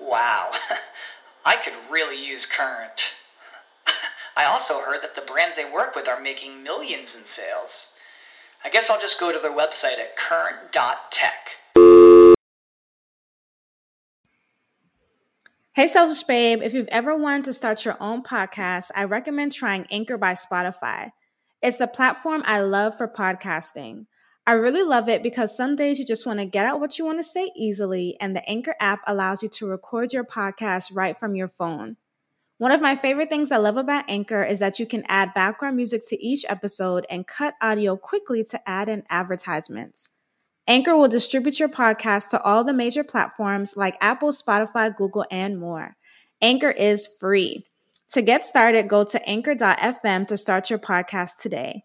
Wow, I could really use Current. I also heard that the brands they work with are making millions in sales. I guess I'll just go to their website at current.tech. Hey, Selfish Babe. If you've ever wanted to start your own podcast, I recommend trying Anchor by Spotify. It's the platform I love for podcasting. I really love it because some days you just want to get out what you want to say easily, and the Anchor app allows you to record your podcast right from your phone. One of my favorite things I love about Anchor is that you can add background music to each episode and cut audio quickly to add in advertisements. Anchor will distribute your podcast to all the major platforms like Apple, Spotify, Google, and more. Anchor is free. To get started, go to anchor.fm to start your podcast today.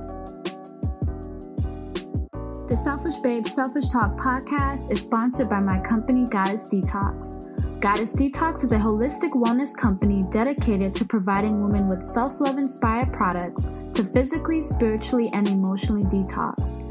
The Selfish Babe Selfish Talk podcast is sponsored by my company, Goddess Detox. Goddess Detox is a holistic wellness company dedicated to providing women with self love inspired products to physically, spiritually, and emotionally detox.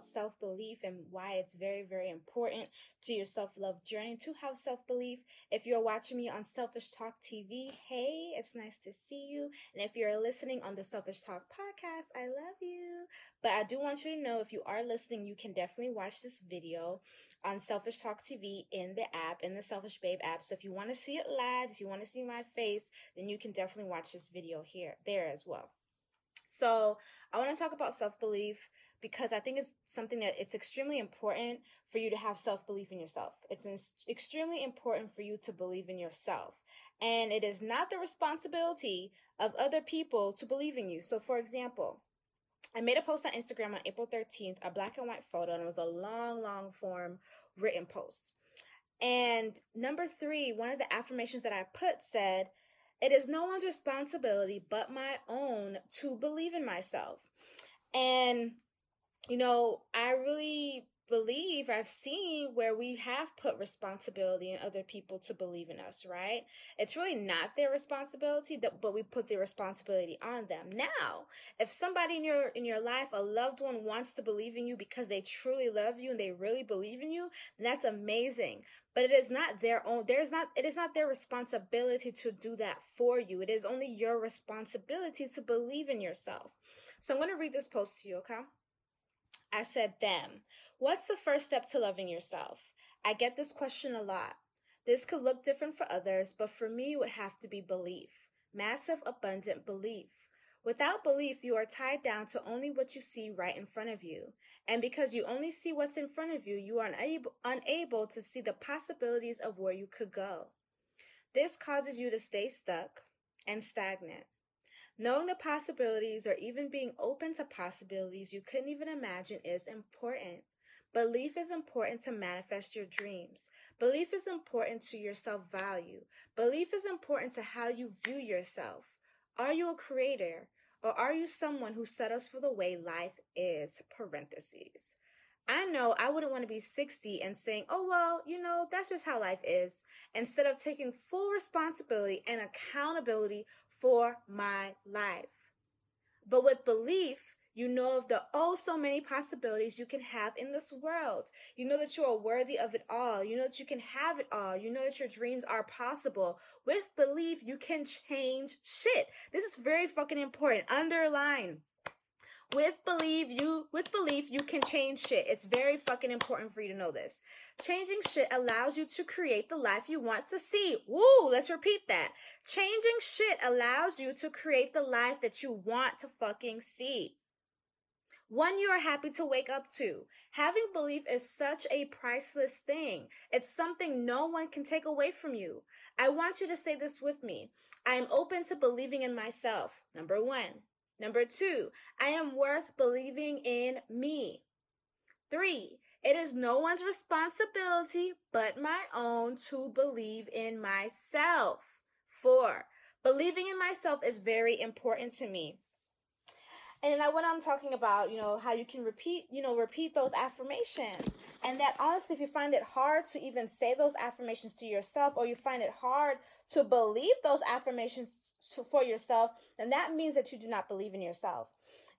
About self belief and why it's very, very important to your self love journey to have self belief. If you're watching me on Selfish Talk TV, hey, it's nice to see you. And if you're listening on the Selfish Talk podcast, I love you. But I do want you to know if you are listening, you can definitely watch this video on Selfish Talk TV in the app, in the Selfish Babe app. So if you want to see it live, if you want to see my face, then you can definitely watch this video here, there as well. So I want to talk about self belief because I think it's something that it's extremely important for you to have self belief in yourself. It's extremely important for you to believe in yourself. And it is not the responsibility of other people to believe in you. So, for example, I made a post on Instagram on April 13th, a black and white photo, and it was a long, long form written post. And number three, one of the affirmations that I put said, It is no one's responsibility but my own to believe in myself. And you know, I really believe I've seen where we have put responsibility in other people to believe in us, right? It's really not their responsibility, but we put the responsibility on them. Now, if somebody in your in your life, a loved one wants to believe in you because they truly love you and they really believe in you, that's amazing. But it is not their own there's not it is not their responsibility to do that for you. It is only your responsibility to believe in yourself. So I'm going to read this post to you, okay? I said them. What's the first step to loving yourself? I get this question a lot. This could look different for others, but for me, it would have to be belief. Massive, abundant belief. Without belief, you are tied down to only what you see right in front of you. And because you only see what's in front of you, you are unable, unable to see the possibilities of where you could go. This causes you to stay stuck and stagnant. Knowing the possibilities or even being open to possibilities you couldn't even imagine is important. Belief is important to manifest your dreams. Belief is important to your self value. Belief is important to how you view yourself. Are you a creator or are you someone who settles for the way life is? Parentheses. I know I wouldn't want to be 60 and saying, oh, well, you know, that's just how life is, instead of taking full responsibility and accountability for my life. But with belief, you know of the oh so many possibilities you can have in this world. You know that you are worthy of it all. You know that you can have it all. You know that your dreams are possible. With belief, you can change shit. This is very fucking important. Underline with belief you with belief you can change shit it's very fucking important for you to know this changing shit allows you to create the life you want to see woo let's repeat that changing shit allows you to create the life that you want to fucking see one you are happy to wake up to. Having belief is such a priceless thing. It's something no one can take away from you. I want you to say this with me. I am open to believing in myself. Number one. Number two, I am worth believing in me. Three, it is no one's responsibility but my own to believe in myself. Four, believing in myself is very important to me. And I went on talking about, you know, how you can repeat, you know, repeat those affirmations. And that honestly, if you find it hard to even say those affirmations to yourself, or you find it hard to believe those affirmations to, for yourself, then that means that you do not believe in yourself.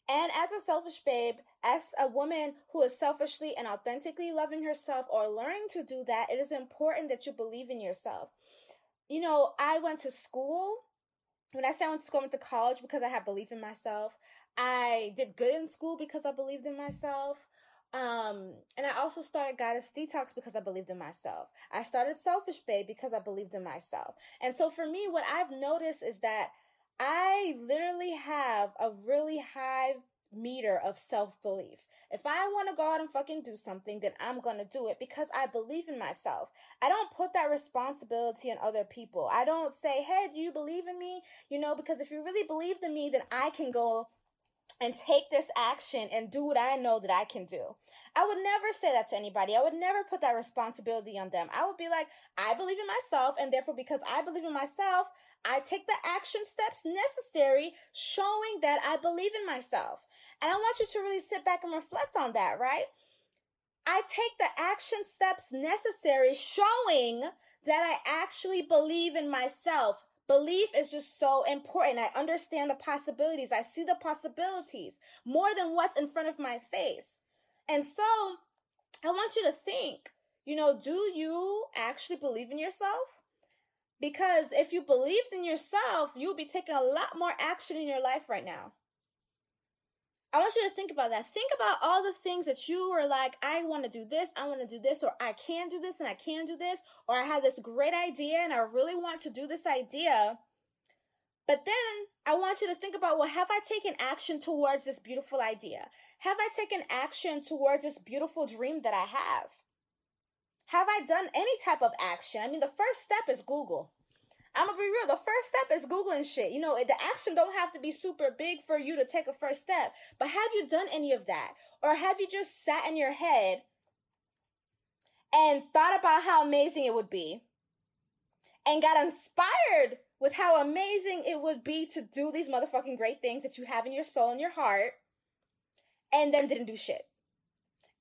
And as a selfish babe, as a woman who is selfishly and authentically loving herself or learning to do that, it is important that you believe in yourself. You know, I went to school. When I say I went to school, I went to college because I had belief in myself. I did good in school because I believed in myself. Um, and I also started Goddess Detox because I believed in myself. I started Selfish Babe because I believed in myself. And so for me, what I've noticed is that I literally have a really high meter of self belief. If I want to go out and fucking do something, then I'm going to do it because I believe in myself. I don't put that responsibility on other people. I don't say, hey, do you believe in me? You know, because if you really believed in me, then I can go and take this action and do what I know that I can do. I would never say that to anybody. I would never put that responsibility on them. I would be like, I believe in myself, and therefore, because I believe in myself, I take the action steps necessary, showing that I believe in myself. And I want you to really sit back and reflect on that, right? I take the action steps necessary, showing that I actually believe in myself. Belief is just so important. I understand the possibilities. I see the possibilities more than what's in front of my face. And so I want you to think, you know, do you actually believe in yourself? Because if you believed in yourself, you would be taking a lot more action in your life right now. I want you to think about that. Think about all the things that you were like, I want to do this, I want to do this, or I can do this and I can do this, or I have this great idea and I really want to do this idea. But then I want you to think about, well, have I taken action towards this beautiful idea? Have I taken action towards this beautiful dream that I have? Have I done any type of action? I mean, the first step is Google. I'm gonna be real. The first step is Googling shit. You know, the action don't have to be super big for you to take a first step. But have you done any of that? Or have you just sat in your head and thought about how amazing it would be and got inspired with how amazing it would be to do these motherfucking great things that you have in your soul and your heart and then didn't do shit.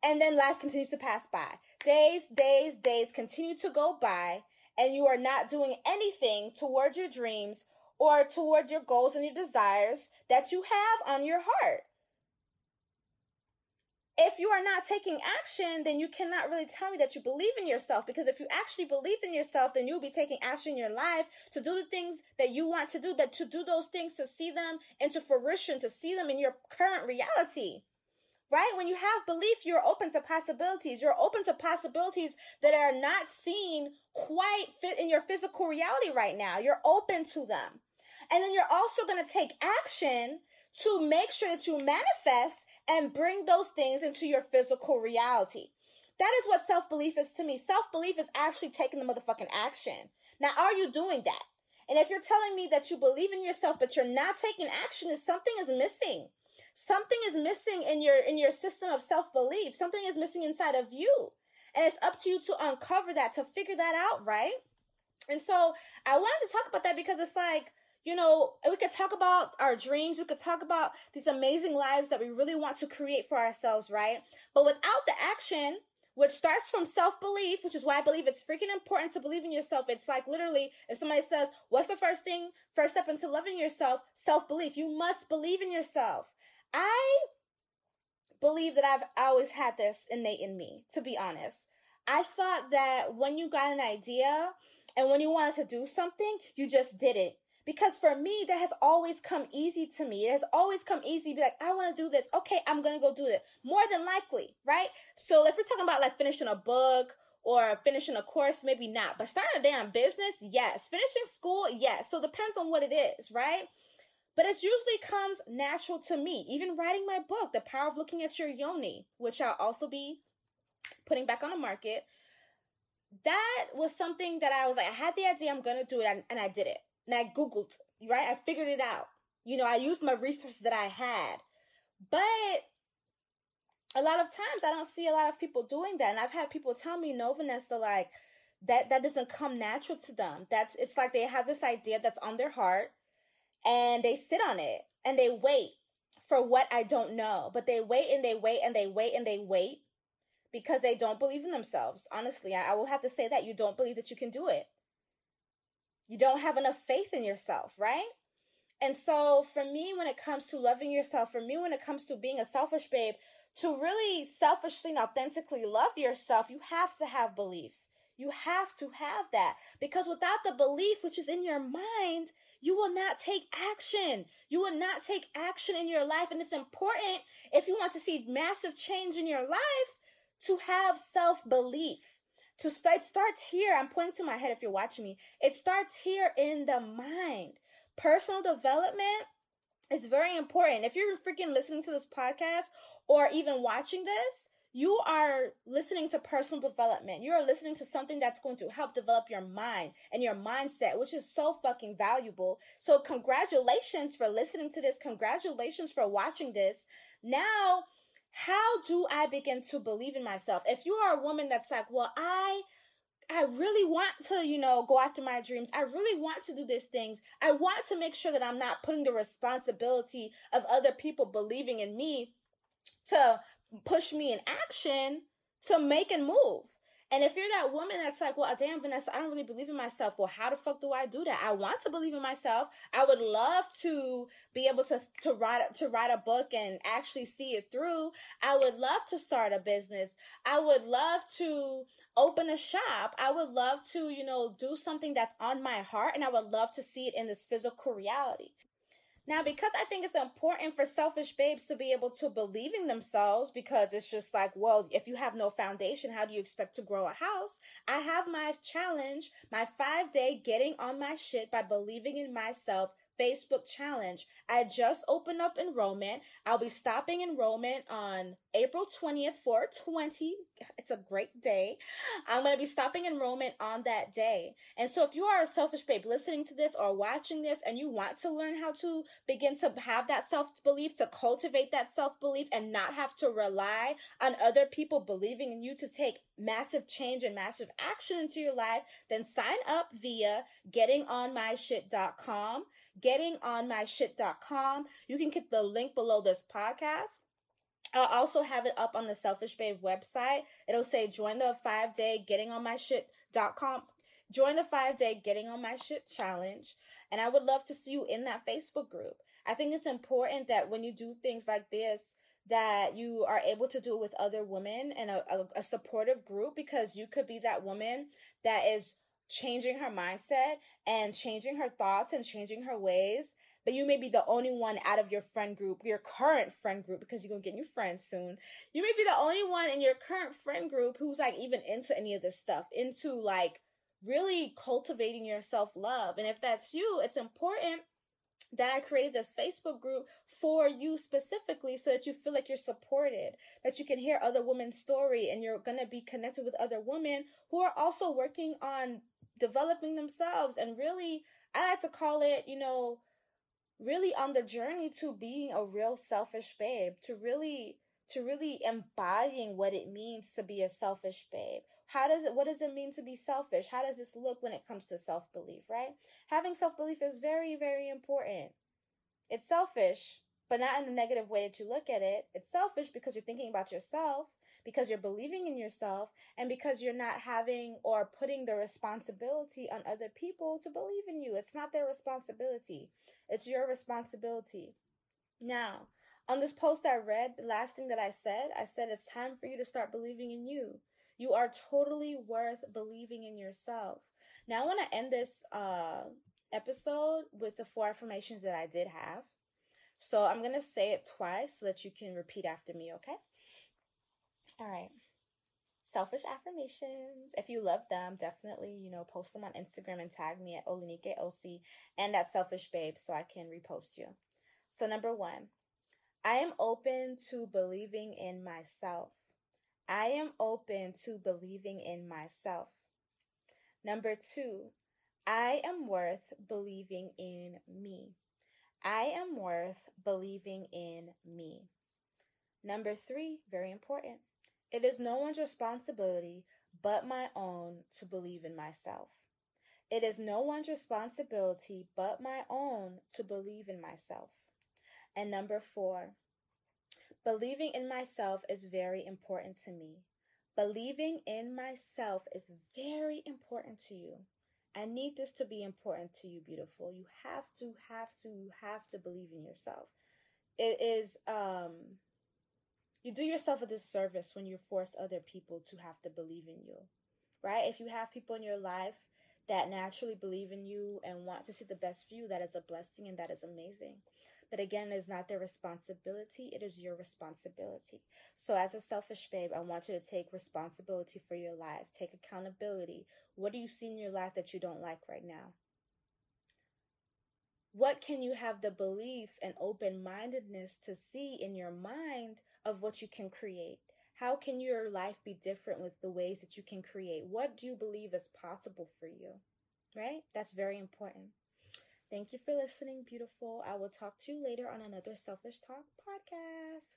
And then life continues to pass by. Days, days, days continue to go by, and you are not doing anything towards your dreams or towards your goals and your desires that you have on your heart. If you are not taking action, then you cannot really tell me that you believe in yourself because if you actually believe in yourself, then you'll be taking action in your life to do the things that you want to do, that to do those things to see them into fruition, to see them in your current reality right? When you have belief, you're open to possibilities. You're open to possibilities that are not seen quite fit in your physical reality right now. You're open to them. And then you're also going to take action to make sure that you manifest and bring those things into your physical reality. That is what self belief is to me. Self belief is actually taking the motherfucking action. Now, are you doing that? And if you're telling me that you believe in yourself, but you're not taking action, is something is missing something is missing in your in your system of self-belief something is missing inside of you and it's up to you to uncover that to figure that out right and so i wanted to talk about that because it's like you know, we could talk about our dreams. We could talk about these amazing lives that we really want to create for ourselves, right? But without the action, which starts from self belief, which is why I believe it's freaking important to believe in yourself. It's like literally, if somebody says, What's the first thing, first step into loving yourself? Self belief. You must believe in yourself. I believe that I've always had this innate in me, to be honest. I thought that when you got an idea and when you wanted to do something, you just did it. Because for me, that has always come easy to me. It has always come easy. To be like, I want to do this. Okay, I'm going to go do it. More than likely, right? So if we're talking about like finishing a book or finishing a course, maybe not. But starting a damn business, yes. Finishing school, yes. So depends on what it is, right? But it usually comes natural to me. Even writing my book, The Power of Looking at Your Yoni, which I'll also be putting back on the market. That was something that I was like, I had the idea, I'm gonna do it, and I did it. And I Googled, right? I figured it out. You know, I used my resources that I had. But a lot of times I don't see a lot of people doing that. And I've had people tell me, no, Vanessa, like, that that doesn't come natural to them. That's it's like they have this idea that's on their heart and they sit on it and they wait for what I don't know. But they wait and they wait and they wait and they wait because they don't believe in themselves. Honestly, I, I will have to say that you don't believe that you can do it. You don't have enough faith in yourself, right? And so, for me, when it comes to loving yourself, for me, when it comes to being a selfish babe, to really selfishly and authentically love yourself, you have to have belief. You have to have that because without the belief which is in your mind, you will not take action. You will not take action in your life. And it's important if you want to see massive change in your life to have self belief. To start, it starts here. I'm pointing to my head if you're watching me. It starts here in the mind. Personal development is very important. If you're freaking listening to this podcast or even watching this, you are listening to personal development. You are listening to something that's going to help develop your mind and your mindset, which is so fucking valuable. So, congratulations for listening to this. Congratulations for watching this. Now, how do I begin to believe in myself? If you are a woman that's like, well, I I really want to, you know, go after my dreams. I really want to do these things. I want to make sure that I'm not putting the responsibility of other people believing in me to push me in action to make and move. And if you're that woman that's like, well, damn, Vanessa, I don't really believe in myself. Well, how the fuck do I do that? I want to believe in myself. I would love to be able to to write to write a book and actually see it through. I would love to start a business. I would love to open a shop. I would love to, you know, do something that's on my heart and I would love to see it in this physical reality. Now, because I think it's important for selfish babes to be able to believe in themselves, because it's just like, well, if you have no foundation, how do you expect to grow a house? I have my challenge, my five day getting on my shit by believing in myself Facebook challenge. I just opened up enrollment. I'll be stopping enrollment on April 20th, 420. It's a great day. I'm going to be stopping enrollment on that day. And so if you are a selfish babe listening to this or watching this and you want to learn how to begin to have that self-belief, to cultivate that self-belief and not have to rely on other people believing in you to take massive change and massive action into your life, then sign up via gettingonmyshit.com gettingonmyshit.com. You can click the link below this podcast. I'll also have it up on the Selfish Babe website. It'll say join the five day getting on my shit.com. Join the five day getting on my shit challenge. And I would love to see you in that Facebook group. I think it's important that when you do things like this, that you are able to do it with other women and a, a supportive group because you could be that woman that is changing her mindset and changing her thoughts and changing her ways. But you may be the only one out of your friend group, your current friend group, because you're gonna get new friends soon. You may be the only one in your current friend group who's like even into any of this stuff, into like really cultivating your self love. And if that's you, it's important that I created this Facebook group for you specifically so that you feel like you're supported, that you can hear other women's story and you're going to be connected with other women who are also working on developing themselves and really I like to call it, you know, really on the journey to being a real selfish babe, to really to really embodying what it means to be a selfish babe. How does it what does it mean to be selfish? How does this look when it comes to self-belief, right? Having self-belief is very very important. It's selfish, but not in the negative way that you look at it. It's selfish because you're thinking about yourself, because you're believing in yourself, and because you're not having or putting the responsibility on other people to believe in you. It's not their responsibility. It's your responsibility. Now, on this post I read, the last thing that I said, I said it's time for you to start believing in you. You are totally worth believing in yourself. Now, I want to end this uh, episode with the four affirmations that I did have. So I'm going to say it twice so that you can repeat after me, okay? All right. Selfish affirmations. If you love them, definitely, you know, post them on Instagram and tag me at Olanike Osi and that selfish babe so I can repost you. So number one, I am open to believing in myself. I am open to believing in myself. Number two, I am worth believing in me. I am worth believing in me. Number three, very important. It is no one's responsibility but my own to believe in myself. It is no one's responsibility but my own to believe in myself. And number four, believing in myself is very important to me. Believing in myself is very important to you. I need this to be important to you, beautiful. You have to, have to, have to believe in yourself. It is, um, you do yourself a disservice when you force other people to have to believe in you, right? If you have people in your life that naturally believe in you and want to see the best for you, that is a blessing and that is amazing. But again, it is not their responsibility, it is your responsibility. So, as a selfish babe, I want you to take responsibility for your life, take accountability. What do you see in your life that you don't like right now? What can you have the belief and open mindedness to see in your mind of what you can create? How can your life be different with the ways that you can create? What do you believe is possible for you? Right? That's very important. Thank you for listening, beautiful. I will talk to you later on another Selfish Talk podcast.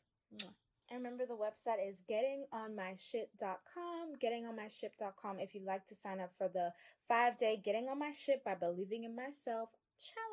And remember, the website is gettingonmyshit.com. Gettingonmyshit.com if you'd like to sign up for the five day Getting on My Shit by Believing in Myself challenge.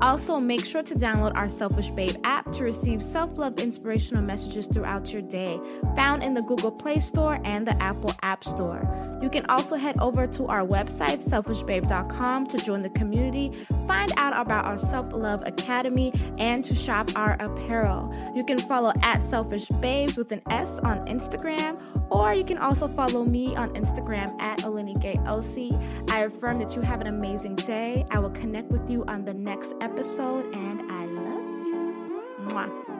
Also, make sure to download our Selfish Babe app to receive self love inspirational messages throughout your day, found in the Google Play Store and the Apple App Store. You can also head over to our website, selfishbabe.com, to join the community, find out about our Self Love Academy, and to shop our apparel. You can follow at Selfish Babes with an S on Instagram, or you can also follow me on Instagram at OlanikeeOsi. I affirm that you have an amazing day. I will connect with you on the next episode, and I love you. Mwah.